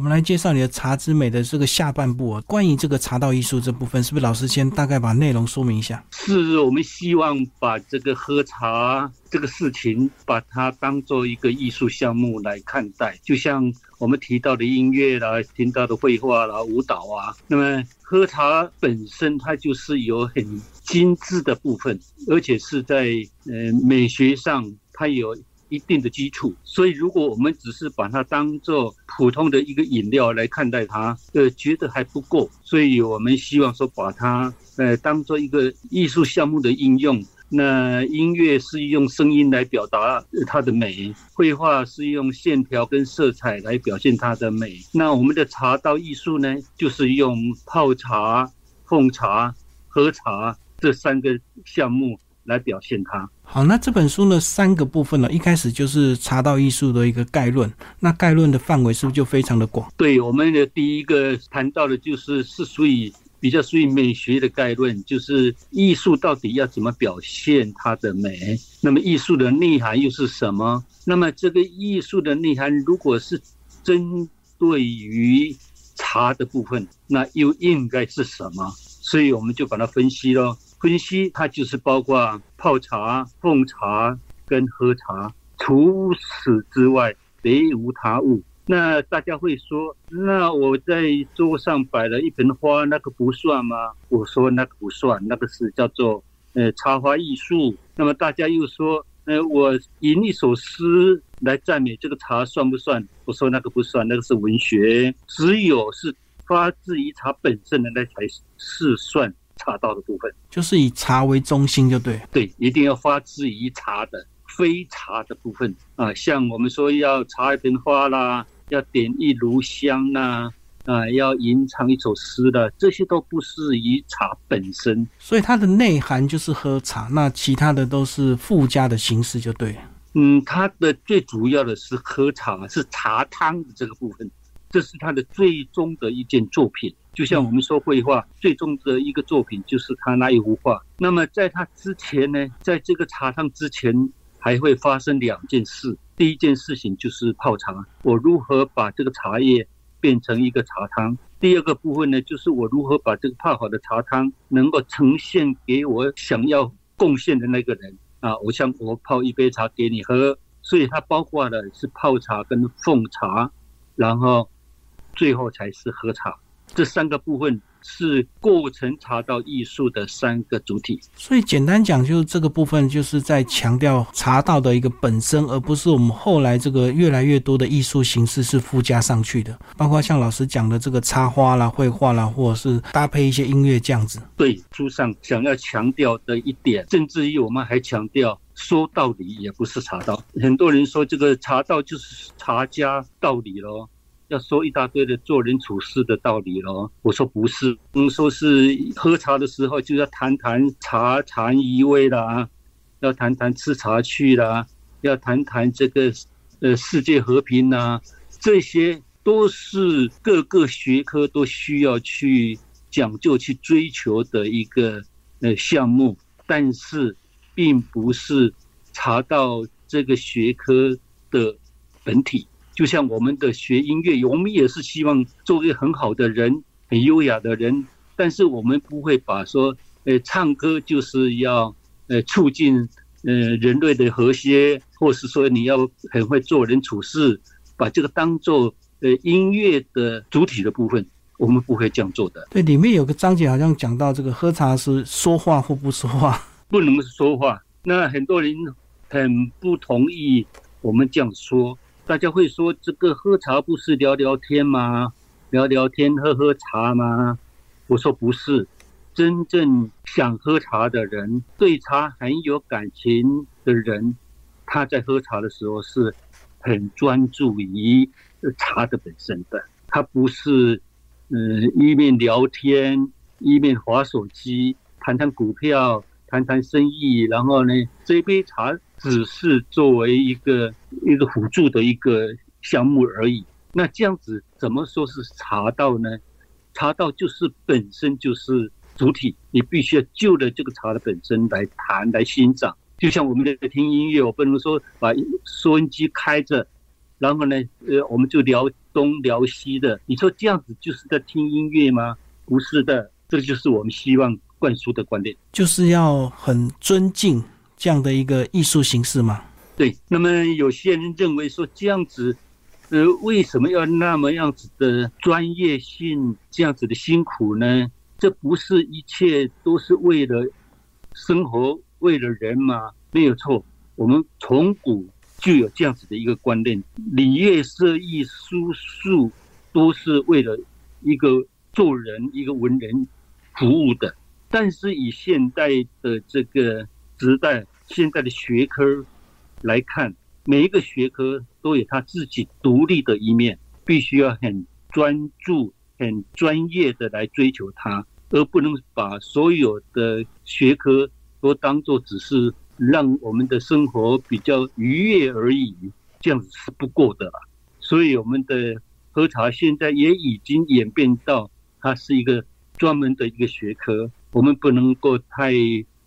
我们来介绍你的茶之美的这个下半部啊，关于这个茶道艺术这部分，是不是老师先大概把内容说明一下？是我们希望把这个喝茶这个事情，把它当做一个艺术项目来看待，就像我们提到的音乐啦，听到的绘画啦、舞蹈啊。那么喝茶本身它就是有很精致的部分，而且是在呃美学上它有。一定的基础，所以如果我们只是把它当做普通的一个饮料来看待它，呃，觉得还不够，所以我们希望说把它呃当做一个艺术项目的应用。那音乐是用声音来表达它的美，绘画是用线条跟色彩来表现它的美。那我们的茶道艺术呢，就是用泡茶、奉茶、喝茶这三个项目。来表现它。好，那这本书呢，三个部分呢，一开始就是茶道艺术的一个概论。那概论的范围是不是就非常的广？对，我们的第一个谈到的就是是属于比较属于美学的概论，就是艺术到底要怎么表现它的美？那么艺术的内涵又是什么？那么这个艺术的内涵，如果是针对于茶的部分，那又应该是什么？所以我们就把它分析喽。分析它就是包括泡茶、奉茶跟喝茶，除此之外别无他物。那大家会说，那我在桌上摆了一盆花，那个不算吗？我说那个不算，那个是叫做呃插花艺术。那么大家又说，呃，我吟一首诗来赞美这个茶，算不算？我说那个不算，那个是文学。只有是发自于茶本身的那才是算。茶道的部分就是以茶为中心，就对对，一定要发自于茶的非茶的部分啊，像我们说要插一盆花啦，要点一炉香呐，啊，要吟唱一首诗的，这些都不是以茶本身，所以它的内涵就是喝茶，那其他的都是附加的形式，就对。嗯，它的最主要的是喝茶，是茶汤的这个部分。这是他的最终的一件作品，就像我们说绘画，最终的一个作品就是他那一幅画。那么在他之前呢，在这个茶汤之前，还会发生两件事。第一件事情就是泡茶，我如何把这个茶叶变成一个茶汤；第二个部分呢，就是我如何把这个泡好的茶汤能够呈现给我想要贡献的那个人啊。我想我泡一杯茶给你喝，所以它包括的是泡茶跟奉茶，然后。最后才是喝茶，这三个部分是构成茶道艺术的三个主体。所以简单讲，就是这个部分就是在强调茶道的一个本身，而不是我们后来这个越来越多的艺术形式是附加上去的，包括像老师讲的这个插花啦、绘画啦，或者是搭配一些音乐这样子。对，书上想要强调的一点，甚至于我们还强调，说道理也不是茶道。很多人说这个茶道就是茶家道理咯。要说一大堆的做人处事的道理咯。我说不是，嗯，说是喝茶的时候就要谈谈茶禅一味啦，要谈谈吃茶去啦，要谈谈这个呃世界和平呐，这些都是各个学科都需要去讲究去追求的一个呃项目，但是并不是茶道这个学科的本体。就像我们的学音乐，我们也是希望做一个很好的人，很优雅的人。但是我们不会把说，呃，唱歌就是要呃促进呃人类的和谐，或是说你要很会做人处事，把这个当做呃音乐的主体的部分，我们不会这样做的。对，里面有个章节好像讲到这个喝茶是说话或不说话，不能说话。那很多人很不同意我们这样说。大家会说这个喝茶不是聊聊天吗？聊聊天喝喝茶吗？我说不是，真正想喝茶的人，对茶很有感情的人，他在喝茶的时候是很专注于茶的本身的。他不是嗯一面聊天一面划手机，谈谈股票，谈谈生意，然后呢这杯茶。只是作为一个一个辅助的一个项目而已。那这样子怎么说是茶道呢？茶道就是本身就是主体，你必须要就着这个茶的本身来谈来欣赏。就像我们在听音乐，我不能说把收音机开着，然后呢，呃，我们就聊东聊西的。你说这样子就是在听音乐吗？不是的，这就是我们希望灌输的观点，就是要很尊敬这样的一个艺术形式嘛。对，那么有些人认为说这样子，呃，为什么要那么样子的专业性，这样子的辛苦呢？这不是一切都是为了生活，为了人吗？没有错，我们从古就有这样子的一个观念，礼乐射艺书数都是为了一个做人、一个文人服务的。但是以现代的这个时代，现在的学科。来看每一个学科都有它自己独立的一面，必须要很专注、很专业的来追求它，而不能把所有的学科都当做只是让我们的生活比较愉悦而已，这样子是不够的了。所以我们的喝茶现在也已经演变到它是一个专门的一个学科，我们不能够太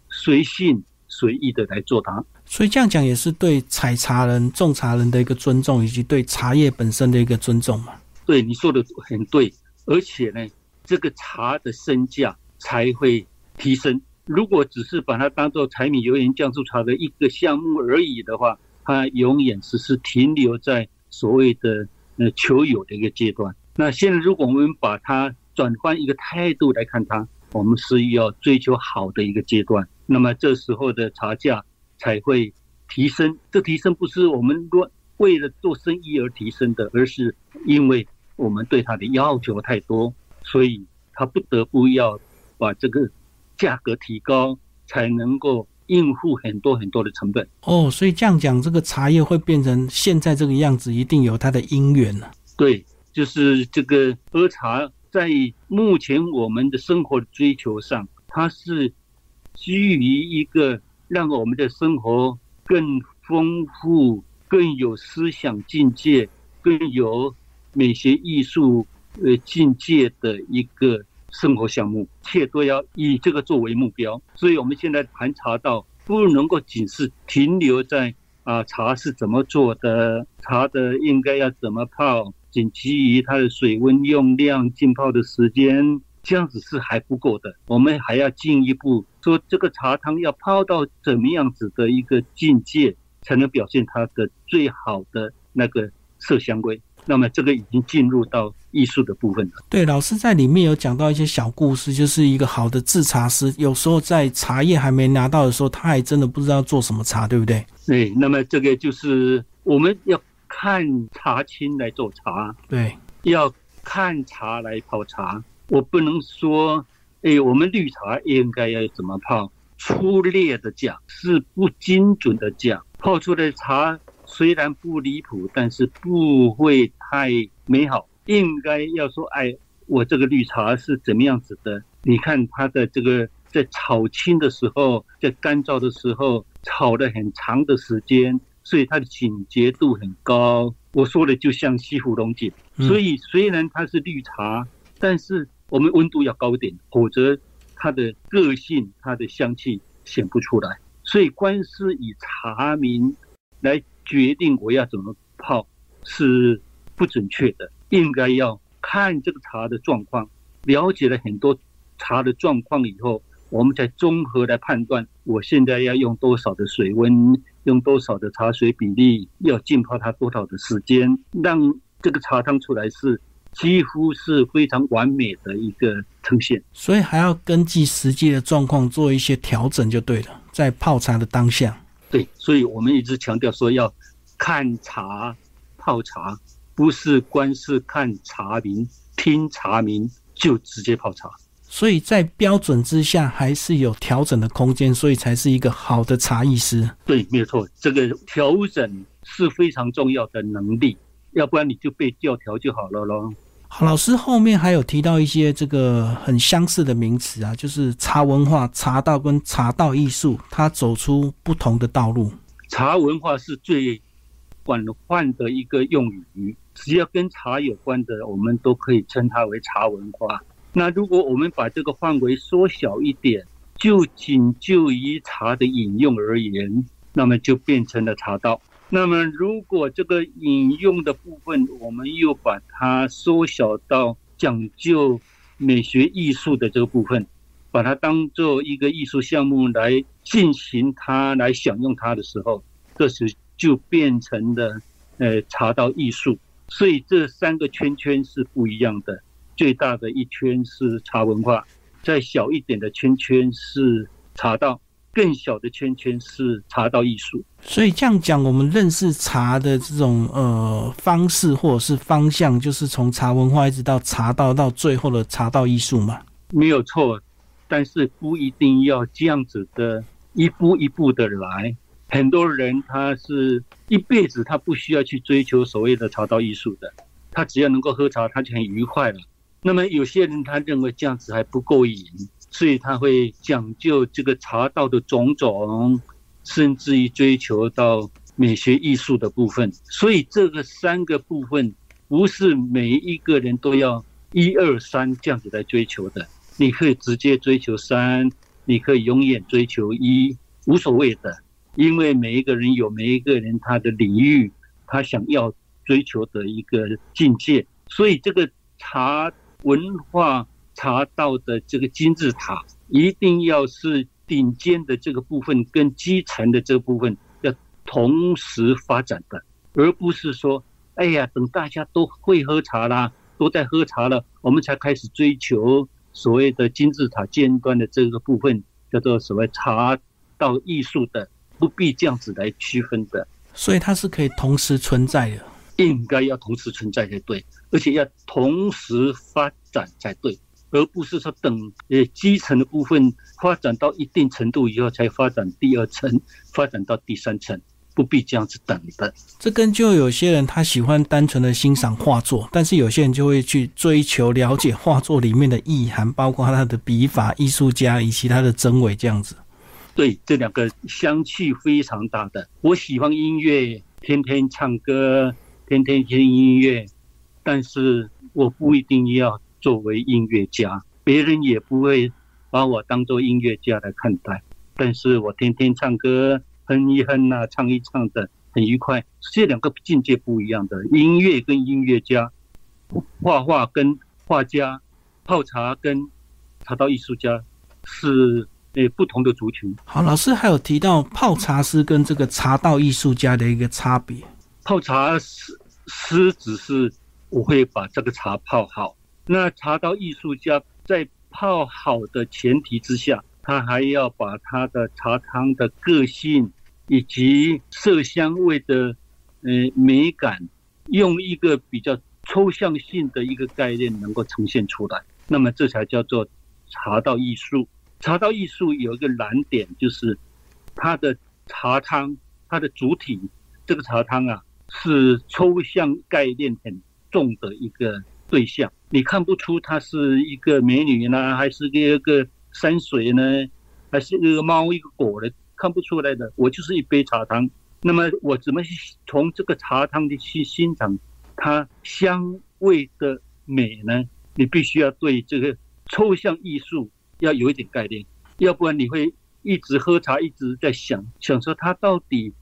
随性随意的来做它。所以这样讲也是对采茶人、种茶人的一个尊重，以及对茶叶本身的一个尊重嘛。对，你说的很对，而且呢，这个茶的身价才会提升。如果只是把它当做柴米油盐酱醋茶的一个项目而已的话，它永远只是停留在所谓的呃求有的一个阶段。那现在如果我们把它转换一个态度来看它，我们是要追求好的一个阶段。那么这时候的茶价。才会提升。这提升不是我们为为了做生意而提升的，而是因为我们对它的要求太多，所以它不得不要把这个价格提高，才能够应付很多很多的成本。哦，所以这样讲，这个茶叶会变成现在这个样子，一定有它的因缘了。对，就是这个喝茶，在目前我们的生活追求上，它是基于一个。让我们的生活更丰富、更有思想境界、更有美学艺术呃境界的一个生活项目，切都要以这个作为目标。所以，我们现在谈茶道，不能够仅是停留在啊茶是怎么做的，茶的应该要怎么泡，仅基于它的水温、用量、浸泡的时间。这样子是还不够的，我们还要进一步说，这个茶汤要泡到怎么样子的一个境界，才能表现它的最好的那个色香味。那么这个已经进入到艺术的部分了。对，老师在里面有讲到一些小故事，就是一个好的制茶师，有时候在茶叶还没拿到的时候，他还真的不知道做什么茶，对不对？对，那么这个就是我们要看茶青来做茶，对，要看茶来泡茶。我不能说，哎，我们绿茶应该要怎么泡？粗略的讲，是不精准的讲。泡出的茶虽然不离谱，但是不会太美好。应该要说，哎，我这个绿茶是怎么样子的？你看它的这个在炒青的时候，在干燥的时候，炒了很长的时间，所以它的紧结度很高。我说的就像西湖龙井，所以虽然它是绿茶，但是。我们温度要高点，否则它的个性、它的香气显不出来。所以，官司以茶名来决定我要怎么泡是不准确的。应该要看这个茶的状况，了解了很多茶的状况以后，我们才综合来判断，我现在要用多少的水温，用多少的茶水比例，要浸泡它多少的时间，让这个茶汤出来是。几乎是非常完美的一个呈现，所以还要根据实际的状况做一些调整就对了。在泡茶的当下，对，所以我们一直强调说要看茶泡茶，不是光是看茶名、听茶名就直接泡茶。所以在标准之下还是有调整的空间，所以才是一个好的茶艺师。对，没有错，这个调整是非常重要的能力，要不然你就被教条就好了咯。好，老师后面还有提到一些这个很相似的名词啊，就是茶文化、茶道跟茶道艺术，它走出不同的道路。茶文化是最广泛的一个用语，只要跟茶有关的，我们都可以称它为茶文化。那如果我们把这个范围缩小一点，就仅就于茶的饮用而言，那么就变成了茶道。那么，如果这个饮用的部分，我们又把它缩小到讲究美学艺术的这个部分，把它当做一个艺术项目来进行它、来享用它的时候，这时就变成了呃茶道艺术。所以这三个圈圈是不一样的。最大的一圈是茶文化，再小一点的圈圈是茶道。更小的圈圈是茶道艺术，所以这样讲，我们认识茶的这种呃方式或者是方向，就是从茶文化一直到茶道，到最后的茶道艺术嘛？没有错，但是不一定要这样子的一步一步的来。很多人他是一辈子他不需要去追求所谓的茶道艺术的，他只要能够喝茶，他就很愉快了。那么有些人他认为这样子还不够瘾。所以他会讲究这个茶道的种种，甚至于追求到美学艺术的部分。所以这个三个部分不是每一个人都要一二三这样子来追求的。你可以直接追求三，你可以永远追求一，无所谓的。因为每一个人有每一个人他的领域，他想要追求的一个境界。所以这个茶文化。茶道的这个金字塔一定要是顶尖的这个部分跟基层的这个部分要同时发展的，而不是说，哎呀，等大家都会喝茶啦，都在喝茶了，我们才开始追求所谓的金字塔尖端的这个部分，叫做所谓茶道艺术的，不必这样子来区分的。所以它是可以同时存在的，应该要同时存在才对，而且要同时发展才对。而不是说等呃基层的部分发展到一定程度以后才发展第二层，发展到第三层，不必这样子等的。这跟就有些人他喜欢单纯的欣赏画作，但是有些人就会去追求了解画作里面的意涵，包括他的笔法、艺术家以及他的真伪这样子。对，这两个相去非常大的。我喜欢音乐，天天唱歌，天天听音乐，但是我不一定要。作为音乐家，别人也不会把我当做音乐家来看待。但是我天天唱歌，哼一哼呐，唱一唱的很愉快。这两个境界不一样的，音乐跟音乐家，画画跟画家，泡茶跟茶道艺术家是呃不同的族群。好，老师还有提到泡茶师跟这个茶道艺术家的一个差别。泡茶师师只是我会把这个茶泡好。那茶道艺术家在泡好的前提之下，他还要把他的茶汤的个性以及色香味的呃美感，用一个比较抽象性的一个概念能够呈现出来。那么这才叫做茶道艺术。茶道艺术有一个难点，就是它的茶汤，它的主体这个茶汤啊，是抽象概念很重的一个对象。你看不出她是一个美女呢，还是一个山水呢，还是一个猫一个狗呢？看不出来的。我就是一杯茶汤。那么我怎么从这个茶汤的去欣赏它香味的美呢？你必须要对这个抽象艺术要有一点概念，要不然你会一直喝茶，一直在想，想说它到底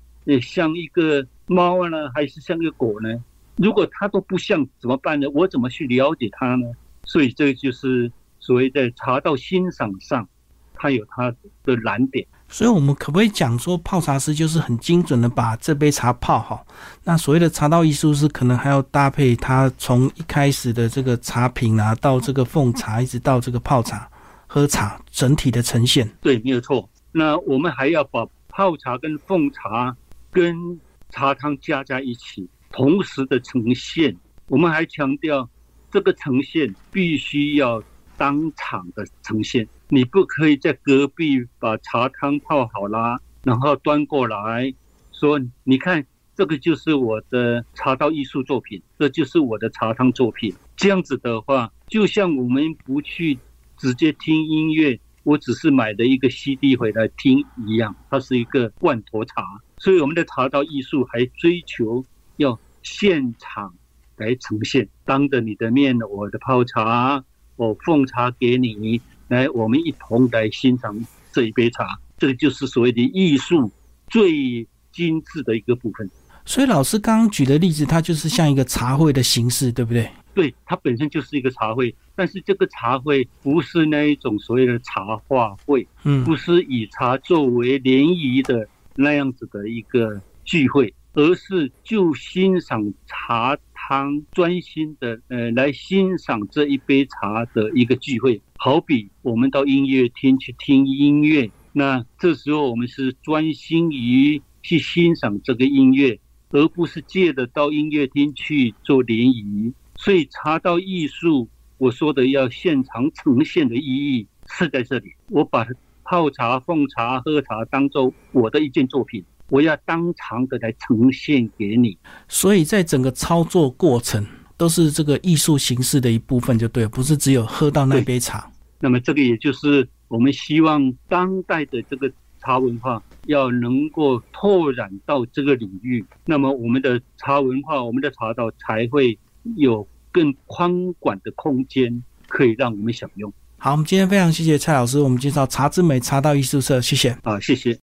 像一个猫呢，还是像个狗呢？如果它都不像怎么办呢？我怎么去了解它呢？所以这就是所谓在茶道欣赏上，它有它的难点。所以我们可不可以讲说，泡茶师就是很精准的把这杯茶泡好？那所谓的茶道艺术是可能还要搭配它从一开始的这个茶品啊，到这个奉茶，一直到这个泡茶、喝茶整体的呈现。对，没有错。那我们还要把泡茶跟奉茶跟茶汤加在一起。同时的呈现，我们还强调，这个呈现必须要当场的呈现。你不可以在隔壁把茶汤泡好啦，然后端过来，说你看这个就是我的茶道艺术作品，这就是我的茶汤作品。这样子的话，就像我们不去直接听音乐，我只是买了一个 CD 回来听一样，它是一个罐头茶。所以我们的茶道艺术还追求。要现场来呈现，当着你的面，我的泡茶，我奉茶给你，来，我们一同来欣赏这一杯茶，这个就是所谓的艺术最精致的一个部分。所以老师刚刚举的例子，它就是像一个茶会的形式，对不对？对，它本身就是一个茶会，但是这个茶会不是那一种所谓的茶话会，嗯，不是以茶作为联谊的那样子的一个聚会，而是就欣赏茶汤，专心的呃来欣赏这一杯茶的一个聚会。好比我们到音乐厅去听音乐，那这时候我们是专心于去欣赏这个音乐，而不是借着到音乐厅去做联谊。所以茶道艺术，我说的要现场呈现的意义是在这里。我把泡茶、奉茶、喝茶当做我的一件作品，我要当场的来呈现给你。所以在整个操作过程都是这个艺术形式的一部分，就对，不是只有喝到那杯茶。那么这个也就是我们希望当代的这个茶文化要能够拓展到这个领域，那么我们的茶文化、我们的茶道才会有。更宽广的空间可以让我们享用。好，我们今天非常谢谢蔡老师，我们介绍茶之美茶道艺术社，谢谢。啊，谢谢。